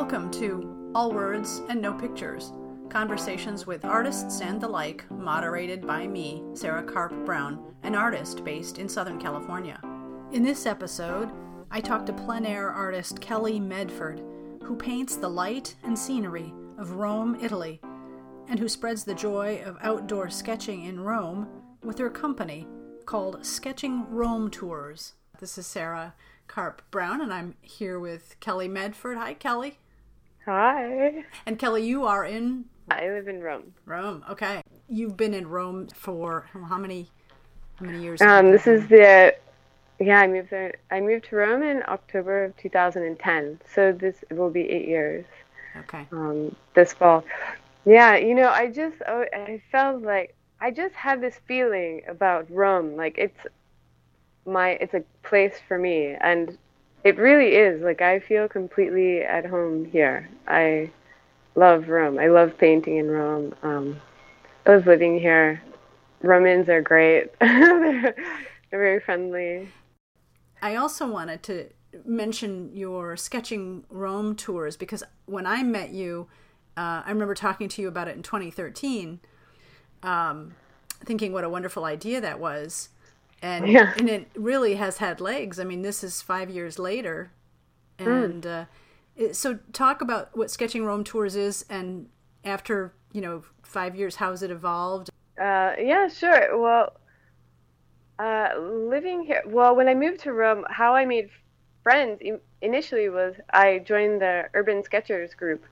Welcome to All Words and No Pictures conversations with artists and the like, moderated by me, Sarah Carp Brown, an artist based in Southern California. In this episode, I talk to plein air artist Kelly Medford, who paints the light and scenery of Rome, Italy, and who spreads the joy of outdoor sketching in Rome with her company called Sketching Rome Tours. This is Sarah Carp Brown, and I'm here with Kelly Medford. Hi, Kelly. Hi. And Kelly, you are in. I live in Rome. Rome. Okay. You've been in Rome for how many? How many years? Um, this is the. Yeah, I moved there. I moved to Rome in October of 2010. So this will be eight years. Okay. Um, this fall. Yeah, you know, I just oh, I felt like I just had this feeling about Rome. Like it's my it's a place for me and it really is. Like i feel completely at home here. I love rome. I love painting in rome. Um, i love living here. Romans are great. They're, they're very friendly. I also wanted to mention your sketching rome tours because when i met you uh, i remember talking to you about it in 2013 um, thinking what a wonderful idea that was and yeah. and it really has had legs. I mean, this is five years later, hmm. and mm. uh, it, so talk about what sketching Rome tours is, and after you know five years, how has it evolved? Uh, yeah, sure. Well, uh, living here. Well, when I moved to Rome, how I made friends initially was I joined the Urban Sketchers group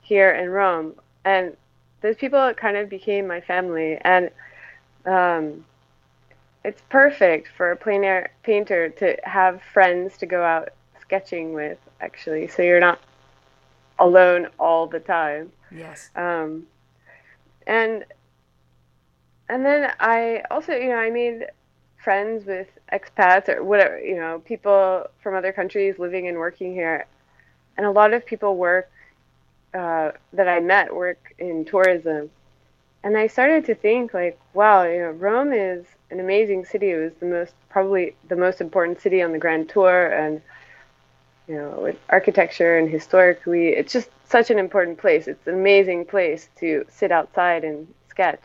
here in Rome, and those people kind of became my family, and um, it's perfect for a plein air painter to have friends to go out sketching with actually. So you're not alone all the time. Yes. Um, and and then i also you know i made friends with expats or whatever you know people from other countries living and working here. And a lot of people work uh, that i met work in tourism and i started to think like wow you know rome is an amazing city. It was the most probably the most important city on the Grand Tour, and you know, with architecture and historically, it's just such an important place. It's an amazing place to sit outside and sketch.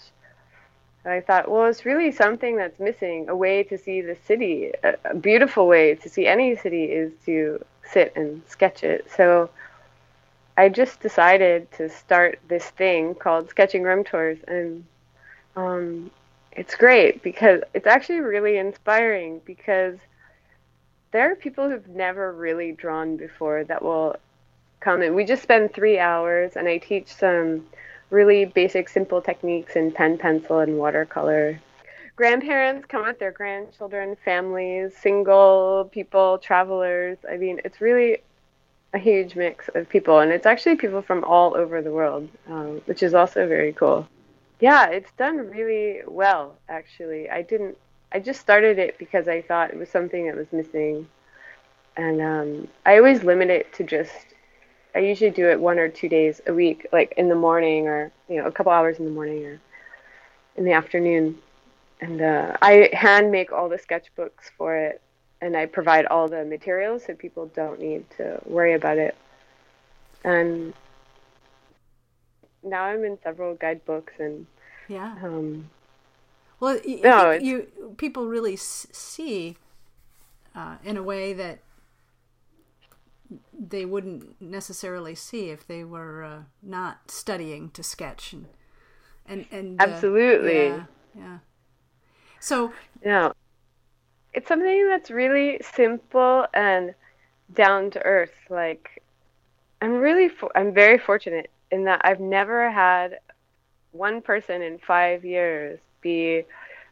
And I thought, well, it's really something that's missing. A way to see the city, a, a beautiful way to see any city, is to sit and sketch it. So. I just decided to start this thing called Sketching Rome Tours, and um, it's great because it's actually really inspiring because there are people who've never really drawn before that will come and we just spend three hours and I teach some really basic simple techniques in pen, pencil, and watercolor. Grandparents come with their grandchildren, families, single people, travelers. I mean, it's really a huge mix of people, and it's actually people from all over the world, um, which is also very cool. Yeah, it's done really well, actually. I didn't. I just started it because I thought it was something that was missing, and um, I always limit it to just. I usually do it one or two days a week, like in the morning or you know a couple hours in the morning or in the afternoon, and uh, I hand make all the sketchbooks for it, and I provide all the materials so people don't need to worry about it. And now I'm in several guidebooks and yeah. Um, well, no, you people really see uh, in a way that they wouldn't necessarily see if they were uh, not studying to sketch and and and uh, absolutely yeah, yeah. So yeah, it's something that's really simple and down to earth. Like I'm really fo- I'm very fortunate in that I've never had one person in five years be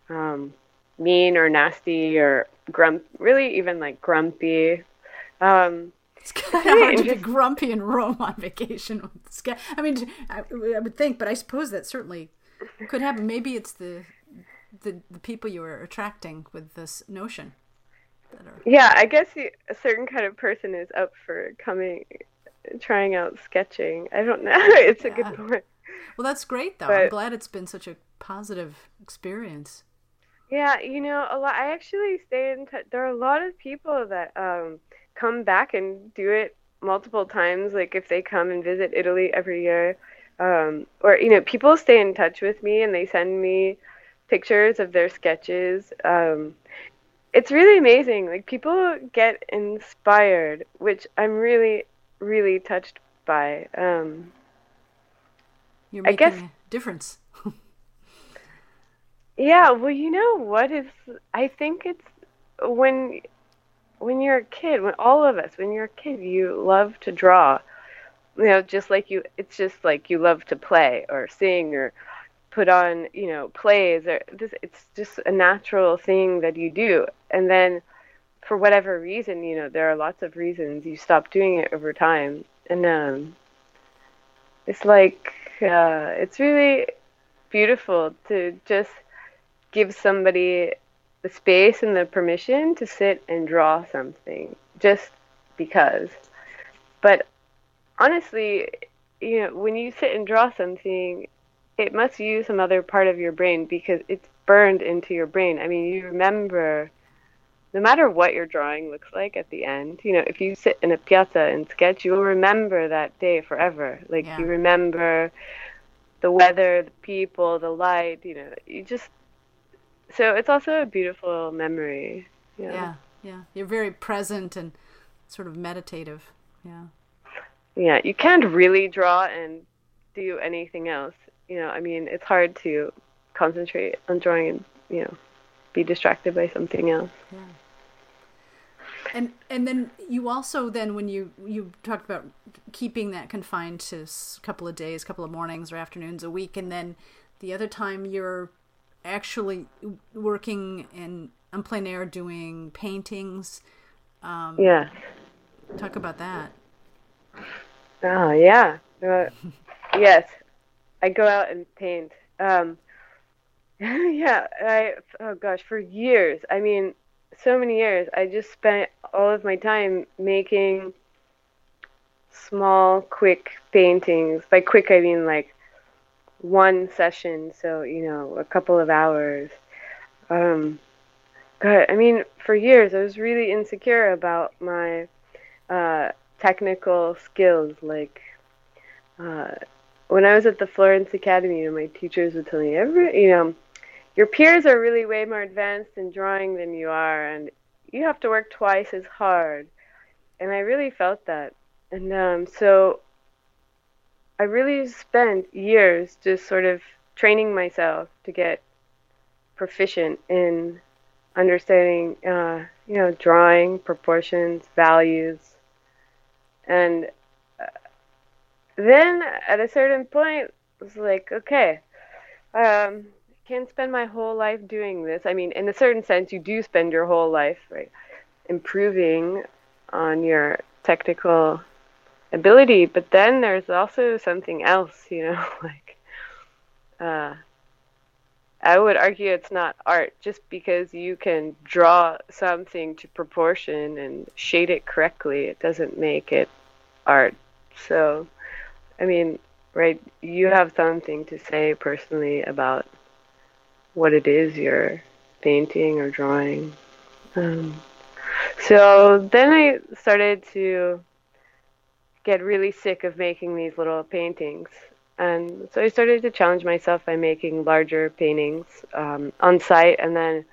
um, mean or nasty or grump, really even like grumpy. Um, it's kind of hard to be grumpy in Rome on vacation. I mean, I, I, would think, but I suppose that certainly could happen. Maybe it's the the, the people you are attracting with this notion. Are... Yeah, I guess you, a certain kind of person is up for coming trying out sketching. I don't know. it's yeah. a good point. Well, that's great though. But, I'm glad it's been such a positive experience. Yeah, you know, a lot. I actually stay in touch. There are a lot of people that um, come back and do it multiple times. Like if they come and visit Italy every year, um, or you know, people stay in touch with me and they send me pictures of their sketches. Um, it's really amazing. Like people get inspired, which I'm really, really touched by. Um, You're making I guess, a difference. yeah, well, you know what is? I think it's when when you're a kid, when all of us, when you're a kid, you love to draw. You know, just like you, it's just like you love to play or sing or put on, you know, plays or this. It's just a natural thing that you do, and then for whatever reason, you know, there are lots of reasons you stop doing it over time, and um, it's like uh, it's really beautiful to just give somebody the space and the permission to sit and draw something just because. But honestly, you know, when you sit and draw something, it must use some other part of your brain because it's burned into your brain. I mean, you remember no matter what your drawing looks like at the end, you know, if you sit in a piazza and sketch, you'll remember that day forever. Like yeah. you remember the weather, the people, the light, you know, you just so it's also a beautiful memory. Yeah. yeah, yeah. You're very present and sort of meditative. Yeah. Yeah, you can't really draw and do anything else. You know, I mean, it's hard to concentrate on drawing and you know be distracted by something else. Yeah. And and then you also then when you you talked about keeping that confined to a couple of days, couple of mornings or afternoons a week, and then the other time you're actually working in on plein air doing paintings. Um, yeah. Talk about that. Oh yeah. Uh, yes, I go out and paint. Um, yeah, I oh gosh, for years. I mean, so many years. I just spent all of my time making small, quick paintings. By quick, I mean like one session, so you know, a couple of hours. Um, God, I mean, for years I was really insecure about my uh, technical skills. Like uh, when I was at the Florence Academy, you know, my teachers would tell me every, you know, your peers are really way more advanced in drawing than you are, and you have to work twice as hard. And I really felt that. And um, so I really spent years just sort of training myself to get proficient in understanding, uh, you know, drawing, proportions, values. And then at a certain point, it was like, okay, um, I can't spend my whole life doing this. I mean, in a certain sense, you do spend your whole life, right, improving on your technical ability, but then there's also something else, you know, like uh, I would argue it's not art just because you can draw something to proportion and shade it correctly, it doesn't make it art. So, I mean, right, you have something to say personally about what it is you're painting or drawing. Um, so then I started to get really sick of making these little paintings. And so I started to challenge myself by making larger paintings um, on site and then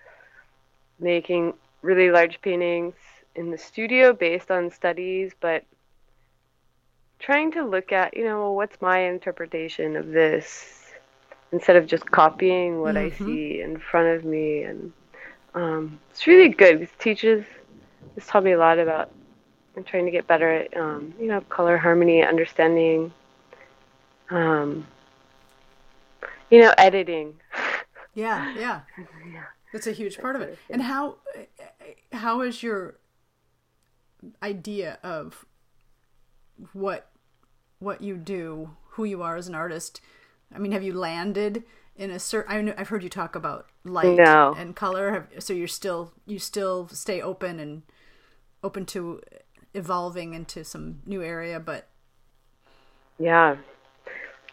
making really large paintings in the studio based on studies, but trying to look at, you know, what's my interpretation of this instead of just copying what mm-hmm. I see in front of me. And um, it's really good. These teachers, this taught me a lot about I'm trying to get better at, um, you know, color harmony, understanding, um, you know, editing. Yeah, yeah, that's a huge part of it. And how how is your idea of what what you do, who you are as an artist? I mean, have you landed in a certain? I've heard you talk about light no. and color. Have, so you're still you still stay open and open to evolving into some new area, but yeah,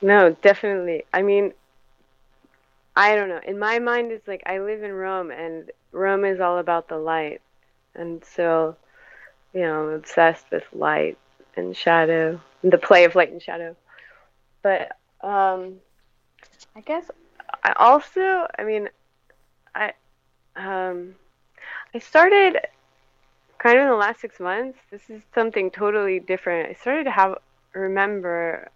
no, definitely. I mean, I don't know. In my mind, it's like I live in Rome, and Rome is all about the light, and so you know, I'm obsessed with light. And shadow, the play of light and shadow. But um, I guess I also, I mean, I um, I started kind of in the last six months. This is something totally different. I started to have remember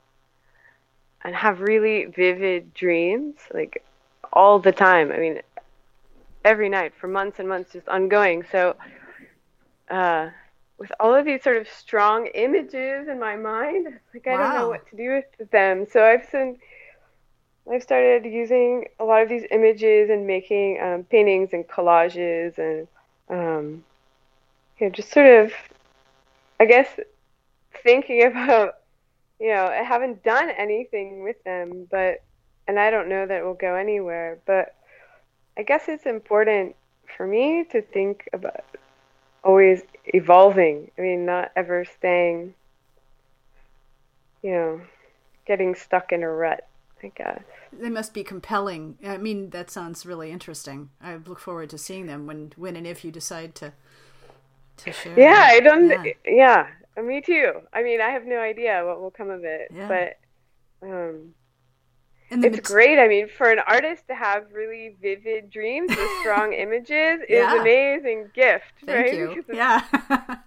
and have really vivid dreams, like all the time. I mean, every night for months and months, just ongoing. So, uh, with all of these sort of strong images in my mind, like I don't know what to do with them. So I've been, I've started using a lot of these images and making um, paintings and collages and, um, you know, just sort of, I guess, thinking about, you know, I haven't done anything with them, but, and I don't know that it will go anywhere, but I guess it's important for me to think about always evolving. I mean, not ever staying, you know, getting stuck in a rut, I guess. They must be compelling. I mean, that sounds really interesting. I look forward to seeing them when, when and if you decide to to share. Yeah. I don't. Yeah. yeah, me too. I mean, I have no idea what will come of it, yeah. but um, and it's great. I mean, for an artist to have really vivid dreams with strong images yeah. is an amazing gift, Thank right? You. Yeah.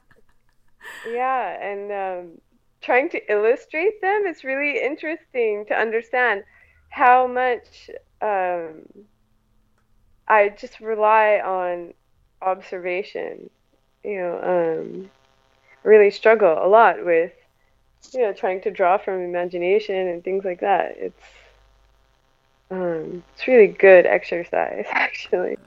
yeah, and um, trying to illustrate them is really interesting to understand how much um, I just rely on observation. You know, um, really struggle a lot with you know trying to draw from imagination and things like that. It's um, it's really good exercise, actually.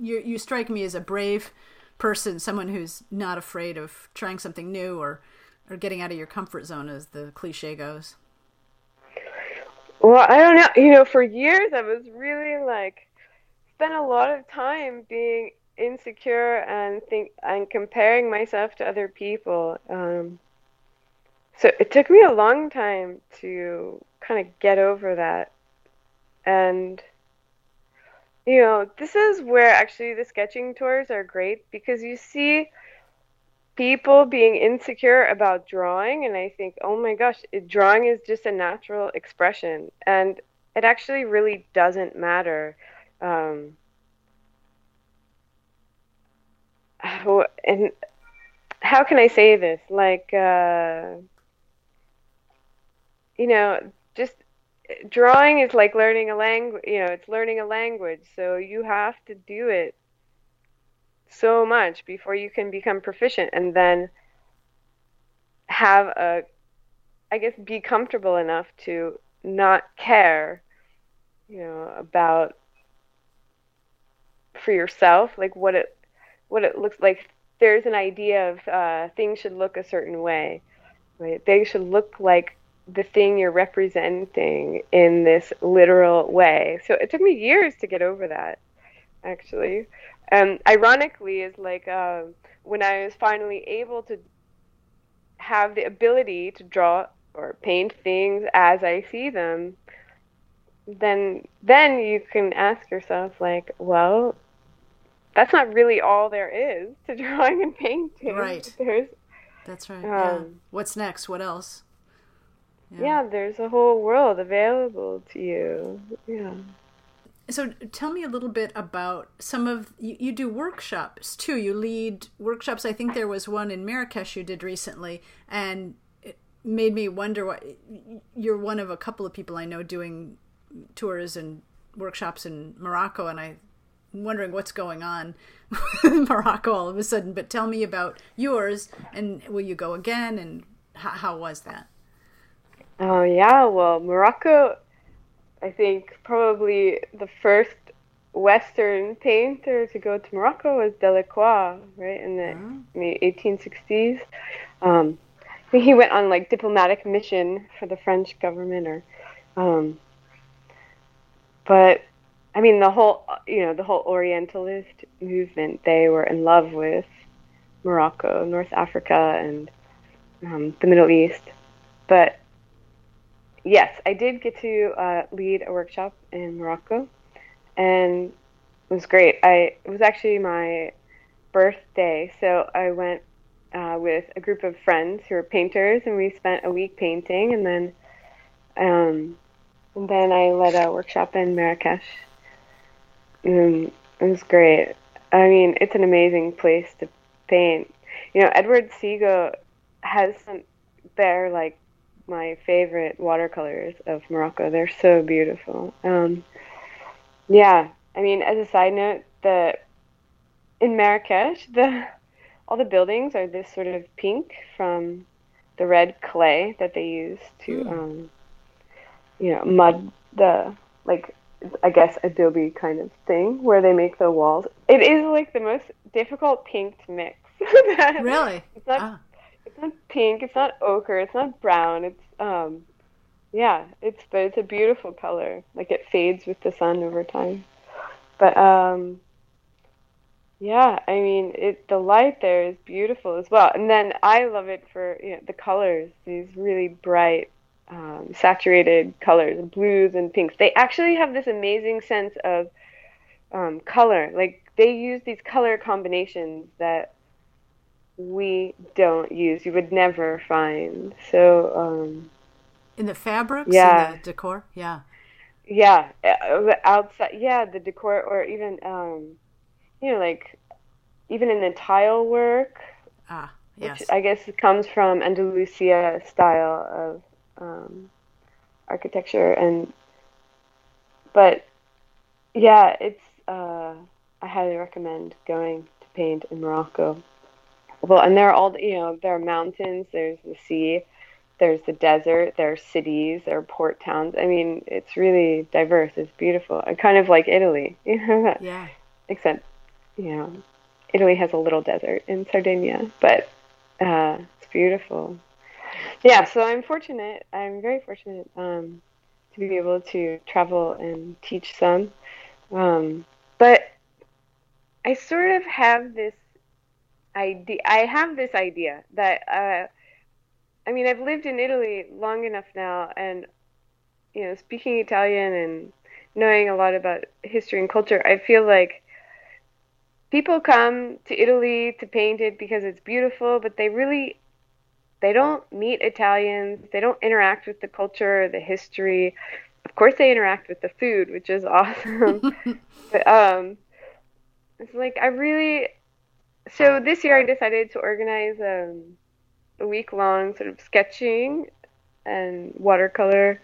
You you strike me as a brave person, someone who's not afraid of trying something new or or getting out of your comfort zone, as the cliche goes. Well, I don't know. You know, for years I was really like spent a lot of time being insecure and think and comparing myself to other people. Um, so it took me a long time to kind of get over that and you know, this is where actually the sketching tours are great because you see people being insecure about drawing and I think, "Oh my gosh, it, drawing is just a natural expression." And it actually really doesn't matter. Um, and how can I say this? Like, uh, you know, just drawing is like learning a language you know it's learning a language so you have to do it so much before you can become proficient and then have a i guess be comfortable enough to not care you know about for yourself like what it what it looks like. There's an idea of uh, things should look a certain way right? They should look like the thing you're representing in this literal way. So it took me years to get over that, actually. And um, ironically, is like uh, when I was finally able to have the ability to draw or paint things as I see them, then then you can ask yourself like, well, that's not really all there is to drawing and painting. Right. There's that's right. Um, yeah. What's next? What else? Yeah. yeah, there's a whole world available to you. Yeah. So tell me a little bit about some of you, you do workshops too. You lead workshops. I think there was one in Marrakesh you did recently, and it made me wonder what you're one of a couple of people I know doing tours and workshops in Morocco, and I'm wondering what's going on in Morocco all of a sudden. But tell me about yours, and will you go again, and how, how was that? Oh yeah, well Morocco, I think probably the first Western painter to go to Morocco was Delacroix, right in the, oh. in the 1860s. Um, I think he went on like diplomatic mission for the French government, or, um, but I mean the whole you know the whole Orientalist movement. They were in love with Morocco, North Africa, and um, the Middle East, but yes, I did get to uh, lead a workshop in Morocco, and it was great. I it was actually my birthday, so I went uh, with a group of friends who are painters, and we spent a week painting, and then um, and then I led a workshop in Marrakesh. And it was great. I mean, it's an amazing place to paint. You know, Edward Seago has some. They're like my favorite watercolors of Morocco. They're so beautiful. Um, yeah, I mean, as a side note, the in Marrakesh, the all the buildings are this sort of pink from the red clay that they use to, mm. um, you know, mud the like I guess adobe kind of thing where they make the walls. It is like the most difficult pink to mix. really? It's not. Ah. Not pink. It's not ochre. It's not brown. It's um, yeah. It's but it's a beautiful color. Like it fades with the sun over time. But um, yeah, I mean, it the light there is beautiful as well. And then I love it for you know, the colors, these really bright, um, saturated colors, blues and pinks. They actually have this amazing sense of um, color. Like they use these color combinations that we don't use. You would never find. So um, in the fabrics, yeah, the decor, yeah, yeah, uh, outside, yeah, the decor, or even um, you know, like even in the tile work. Ah, yes. Which I guess it comes from Andalusia style of um, architecture, and but yeah, it's. Uh, I highly recommend going to paint in Morocco. Well, and there are all you know, there are mountains, there's the sea, there's the desert, there are cities, there are port towns. I mean, it's really diverse. It's beautiful. And kind of like Italy, you know. Yeah. Except, you know, Italy has a little desert in Sardinia, but uh, it's beautiful. Yeah, so I'm fortunate. I'm very fortunate um, to be able to travel and teach some. Um, but I sort of have this idea. I have this idea that uh, I mean, I've lived in Italy long enough now, and you know, speaking Italian and knowing a lot about history and culture, I feel like people come to Italy to paint it because it's beautiful, but they really they don't meet Italians, they don't interact with the culture, the history. Of course they interact with the food, which is awesome. but um it's like I really so this year I decided to organize um, a week long sort of sketching and watercolor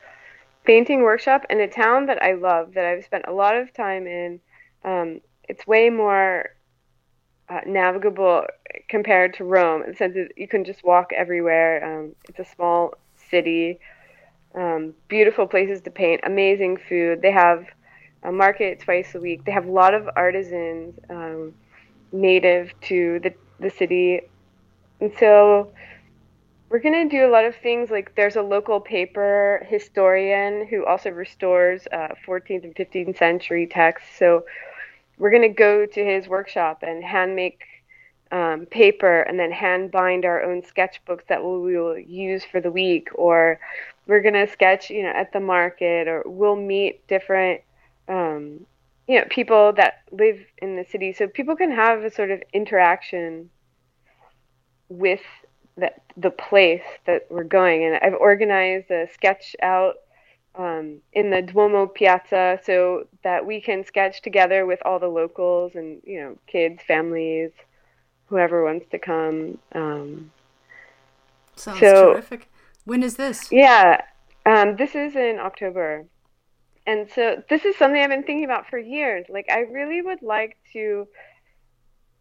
painting workshop in a town that I love that I've spent a lot of time in. Um, it's way more uh, navigable compared to Rome in the sense that you can just walk everywhere. Um, it's a small city, um, beautiful places to paint, amazing food. They have a market twice a week. They have a lot of artisans um, native to the, the city. And so we're going to do a lot of things like there's a local paper historian who also restores uh, 14th and 15th century texts. So we're going to go to his workshop and hand make um, paper and then hand bind our own sketchbooks that we'll, use for the week or we're going to sketch you know at the market or we'll meet different um, you know people that live in the city so people can have a sort of interaction with the, the place that we're going and i've organized a sketch out um, in the Duomo Piazza so that we can sketch together with all the locals and you know kids, families, whoever wants to come. Um, Sounds so, terrific. When is this? Yeah, um, this is in October, and so this is something I've been thinking about for years. Like I really would like to,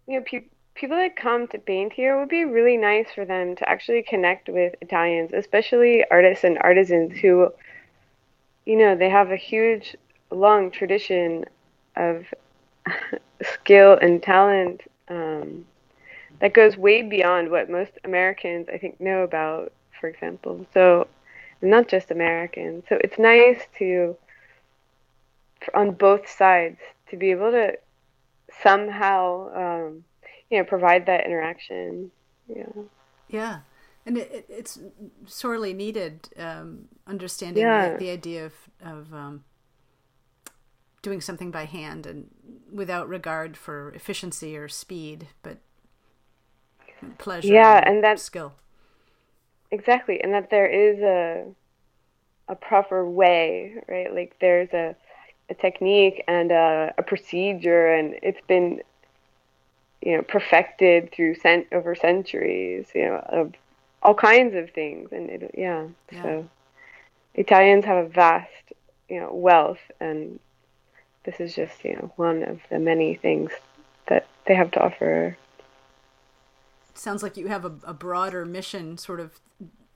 you know, pe- people that come to paint here would be really nice for them to actually connect with Italians, especially artists and artisans who you know, they have a huge, long tradition of skill and talent um, that goes way beyond what most Americans, I think, know about, for example. So, not just Americans. So, it's nice to, on both sides, to be able to somehow, um, you know, provide that interaction. Yeah. Yeah and it, it, it's sorely needed um, understanding yeah. the, the, idea of, of um, doing something by hand and without regard for efficiency or speed but pleasure. Yeah, and that skill. Exactly, and that there is a a proper way, right? Like there's a a technique and a, a procedure, and it's been you know perfected through cent over centuries, you know, of all kinds of things, and it, yeah, yeah. so Italians have a vast you know wealth, and this is just you know one of the many things that they have to offer. Sounds like you have a, a broader mission, sort of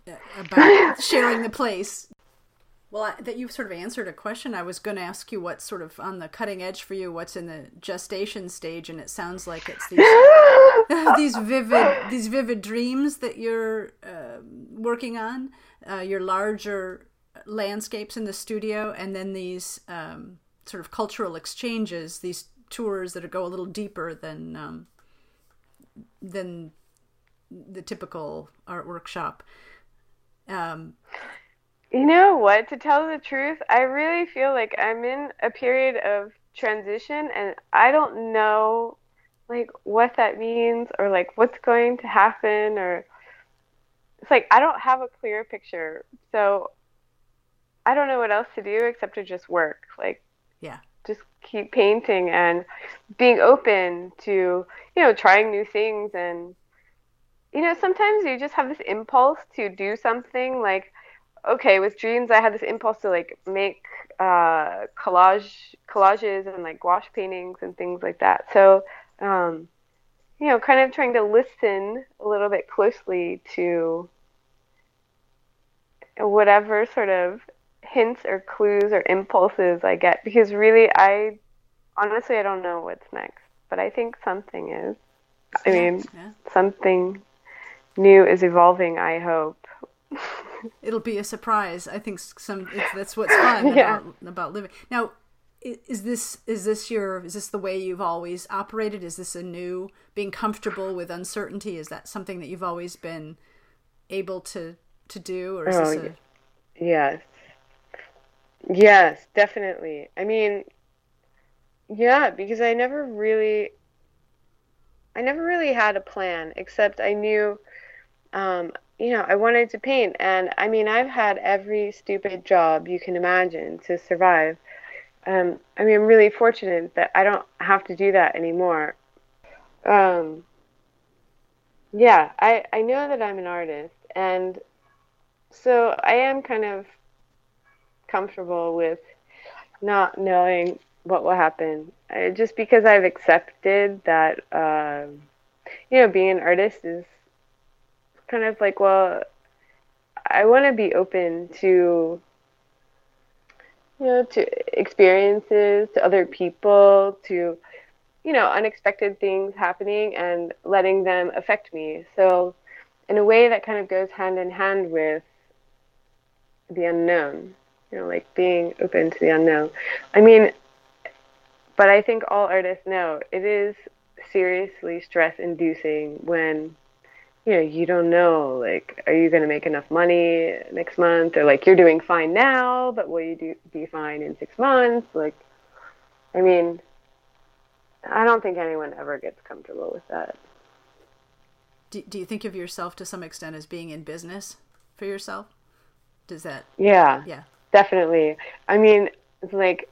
uh, about sharing the place. Well, I, that you've sort of answered a question. I was going to ask you what's sort of on the cutting edge for you, what's in the gestation stage, and it sounds like it's these these vivid these vivid dreams that you're uh, working on, uh, your larger landscapes in the studio, and then these um, sort of cultural exchanges, these tours that go a little deeper than um, than the typical art workshop. Um, you know what? To tell the truth, I really feel like I'm in a period of transition, and I don't know like what that means or like what's going to happen or it's like I don't have a clear picture. So I don't know what else to do except to just work. Like yeah. Just keep painting and being open to, you know, trying new things and you know, sometimes you just have this impulse to do something like okay, with dreams I had this impulse to like make uh collage collages and like gouache paintings and things like that. So um you know, kind of trying to listen a little bit closely to whatever sort of hints or clues or impulses I get because really I honestly I don't know what's next, but I think something is. I mean, yeah. something new is evolving, I hope. It'll be a surprise. I think some that's what's fun yeah. about about living. Now, is this is this your is this the way you've always operated? Is this a new being comfortable with uncertainty? Is that something that you've always been able to to do or is oh, this a... yes Yes, definitely. I mean, yeah, because I never really I never really had a plan except I knew um, you know, I wanted to paint and I mean, I've had every stupid job you can imagine to survive. Um, I mean, I'm really fortunate that I don't have to do that anymore. Um, yeah, I, I know that I'm an artist, and so I am kind of comfortable with not knowing what will happen. I, just because I've accepted that, uh, you know, being an artist is kind of like, well, I want to be open to, you know, to experiences, to other people, to, you know, unexpected things happening and letting them affect me. So, in a way that kind of goes hand in hand with the unknown you know, like being open to the unknown. I mean, but I think all artists know it is seriously stress inducing when you know you don't know like are you going to make enough money next month or like you're doing fine now but will you do be fine in 6 months like I mean I don't think anyone ever gets comfortable with that. Do, do you think of yourself to some extent as being in business for yourself? Does that Yeah. Yeah definitely. I mean, it's like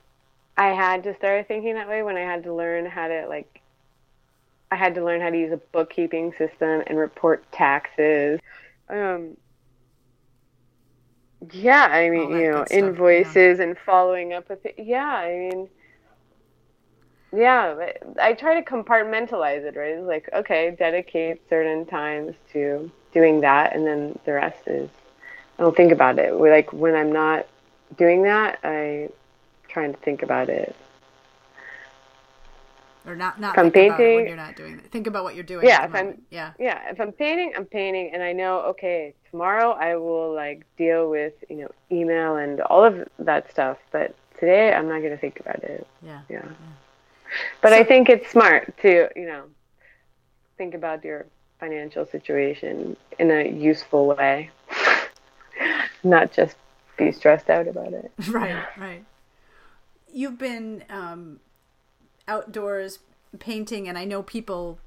I had to start thinking that way when I had to learn how to like I had to learn how to use a bookkeeping system and report taxes. Um yeah, I mean, you know, invoices yeah. and following up with it. Yeah, I mean yeah, I try to compartmentalize it, right? It's like, okay, dedicate certain times to doing that and then the rest is I don't think about it. We're like when I'm not doing that, I trying to think about it. Or not not I'm painting, when you're not doing it. Think about what you're doing. Yeah, if I'm yeah yeah if I'm painting, I'm painting, and I know okay tomorrow I will like deal with you know email and all of that stuff, but today I'm not going to think about it. Yeah. Yeah. yeah. But so, I think it's smart to you know think about your financial situation in a useful way, not just be stressed out about it. Right, right. You've been um, outdoors painting, and I know people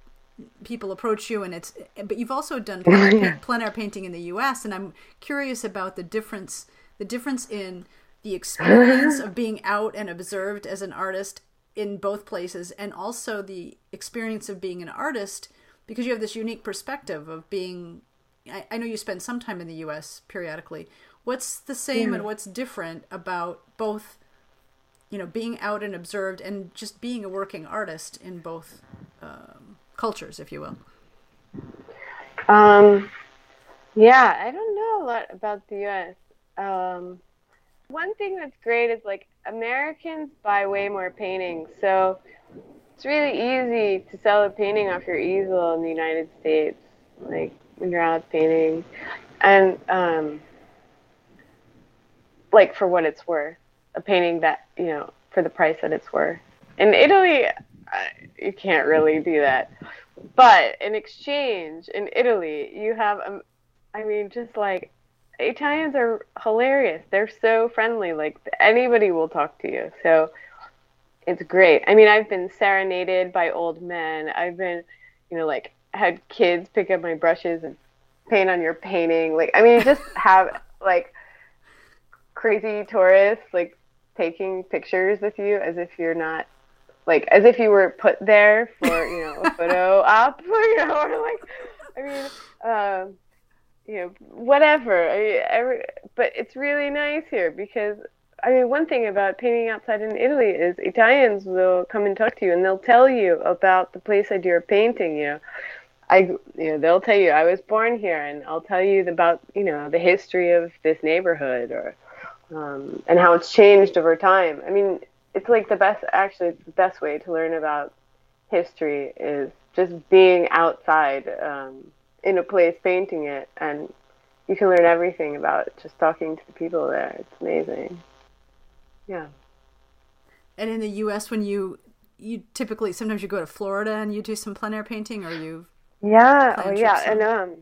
people approach you and it's but you've also done plein air, plein air painting in the US and I'm curious about the difference the difference in the experience of being out and observed as an artist in both places and also the experience of being an artist because you have this unique perspective of being I, I know you spend some time in the US periodically what's the same yeah. and what's different about both you know being out and observed and just being a working artist in both um, cultures if you will. Um yeah i don't know a lot about the us um one thing that's great is like americans buy way more paintings. So it's really easy to sell a painting off your easel in the united states like when you're out painting. And um like for what it's worth a painting that you know for the price that it's worth. In Italy, you can't really do that. But in exchange, in Italy, you have, um, I mean, just like Italians are hilarious. They're so friendly. Like anybody will talk to you. So it's great. I mean, I've been serenaded by old men. I've been, you know, like had kids pick up my brushes and paint on your painting. Like, I mean, just have like crazy tourists like taking pictures with you as if you're not like as if you were put there for you know a photo op you know or like I mean um, you know whatever. I mean, every, but it's really nice here because I mean one thing about painting outside in Italy is Italians will come and talk to you and they'll tell you about the place that you're painting you know. I you know they'll tell you I was born here and I'll tell you about you know the history of this neighborhood or um, and how it's changed over time. I mean, it's like the best. Actually, the best way to learn about history is just being outside um, in a place, painting it, and you can learn everything about it just talking to the people there. It's amazing. Yeah. And in the U.S., when you you typically sometimes you go to Florida and you do some plein air painting, or you yeah, oh yeah, and um,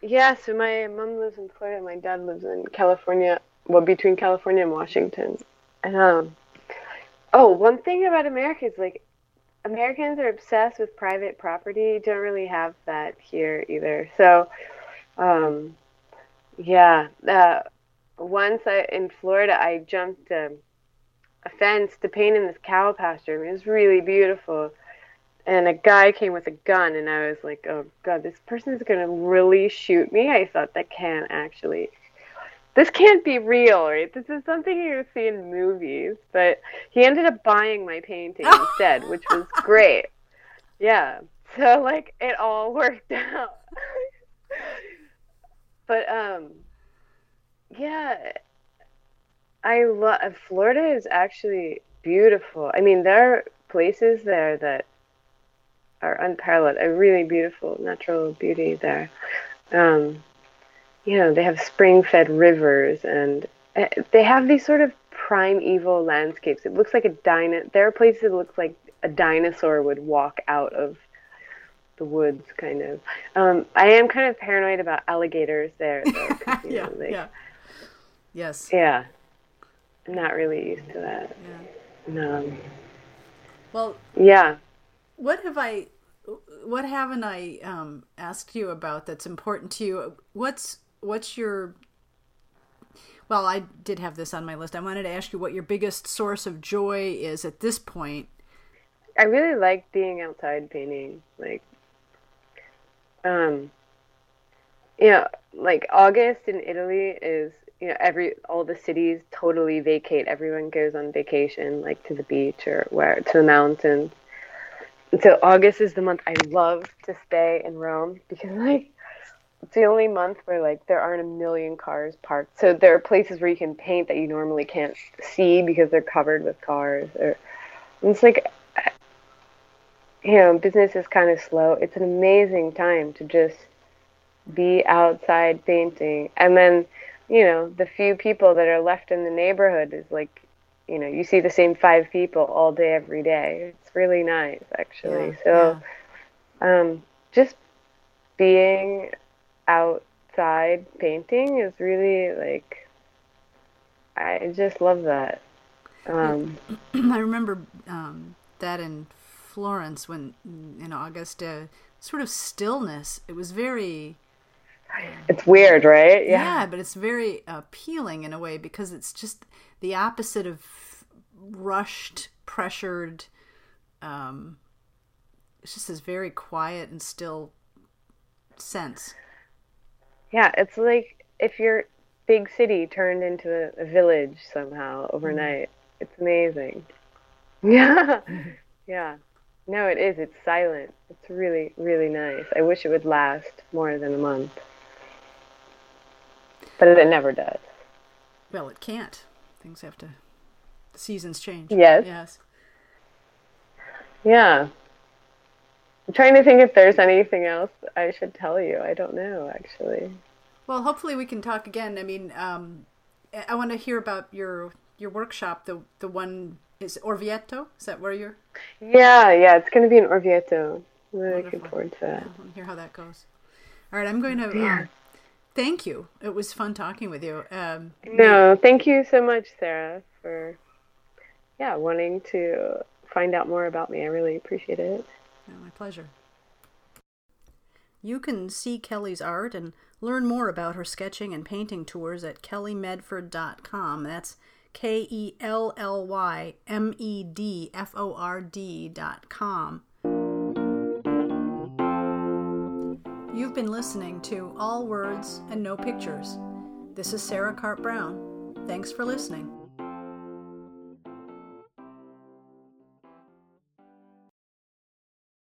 yeah. So my mom lives in Florida, my dad lives in California, well between California and Washington. Um, oh, one thing about America is like Americans are obsessed with private property. Don't really have that here either. So, um, yeah. Uh, once I, in Florida, I jumped um, a fence to paint in this cow pasture. It was really beautiful. And a guy came with a gun, and I was like, "Oh God, this person is gonna really shoot me." I thought that can't actually this can't be real, right? This is something you see in movies. But he ended up buying my painting instead, which was great. Yeah. So like it all worked out. but um yeah, I love Florida is actually beautiful. I mean, there are places there that are unparalleled. A really beautiful natural beauty there. Um, you know, they have spring fed rivers and eh, they have these sort of primeval landscapes. It looks like a dino. There are places that looks like a dinosaur would walk out of the woods, kind of. Um, I am kind of paranoid about alligators there, though. yeah, know, like, yeah. Yes. Yeah. I'm not really used to that. Yeah. No. Well. Yeah. What have I? What haven't I um, asked you about that's important to you? What's what's your well i did have this on my list. I wanted to ask you what your biggest source of joy is at this point. I really like being outside painting like um you know like august in italy is you know every all the cities totally vacate. Everyone goes on vacation like to the beach or where to the mountains. And so august is the month i love to stay in rome because like it's the only month where like there aren't a million cars parked. So there are places where you can paint that you normally can't see because they're covered with cars. Or it's like you know, business is kind of slow. It's an amazing time to just be outside painting. And then, you know, the few people that are left in the neighborhood is like, you know, you see the same five people all day every day. It's really nice actually. Yeah, so yeah. um just being outside painting is really like I just love that. Um, I remember um, that in Florence when in August uh, sort of stillness. It was very it's weird, right? Yeah. yeah, but it's very appealing in a way because it's just the opposite of rushed, pressured. Um, it's just this very quiet and still sense. Yeah, it's like if your big city turned into a, village somehow overnight. Mm-hmm. It's amazing. Yeah. yeah. No, it is. It's silent. It's really, really nice. I wish it would last more than a month. But it never does. Well, it can't. Things have to. The seasons change. Yes. Yes. Yeah. I'm trying to think if there's anything else I should tell you. I don't know, actually. Well, hopefully we can talk again. I mean, um, I want to hear about your your workshop. The the one is Orvieto. Is that where you're? Yeah, yeah. It's going to be in Orvieto. I'm really looking forward to that. Yeah, to hear how that goes. All right, I'm going to. Yeah. Um, thank you. It was fun talking with you. Um, no, thank you so much, Sarah, for yeah wanting to find out more about me. I really appreciate it. My pleasure. You can see Kelly's art and learn more about her sketching and painting tours at kellymedford.com. That's K E L L Y M E D F O R D.com. You've been listening to All Words and No Pictures. This is Sarah Cart Brown. Thanks for listening.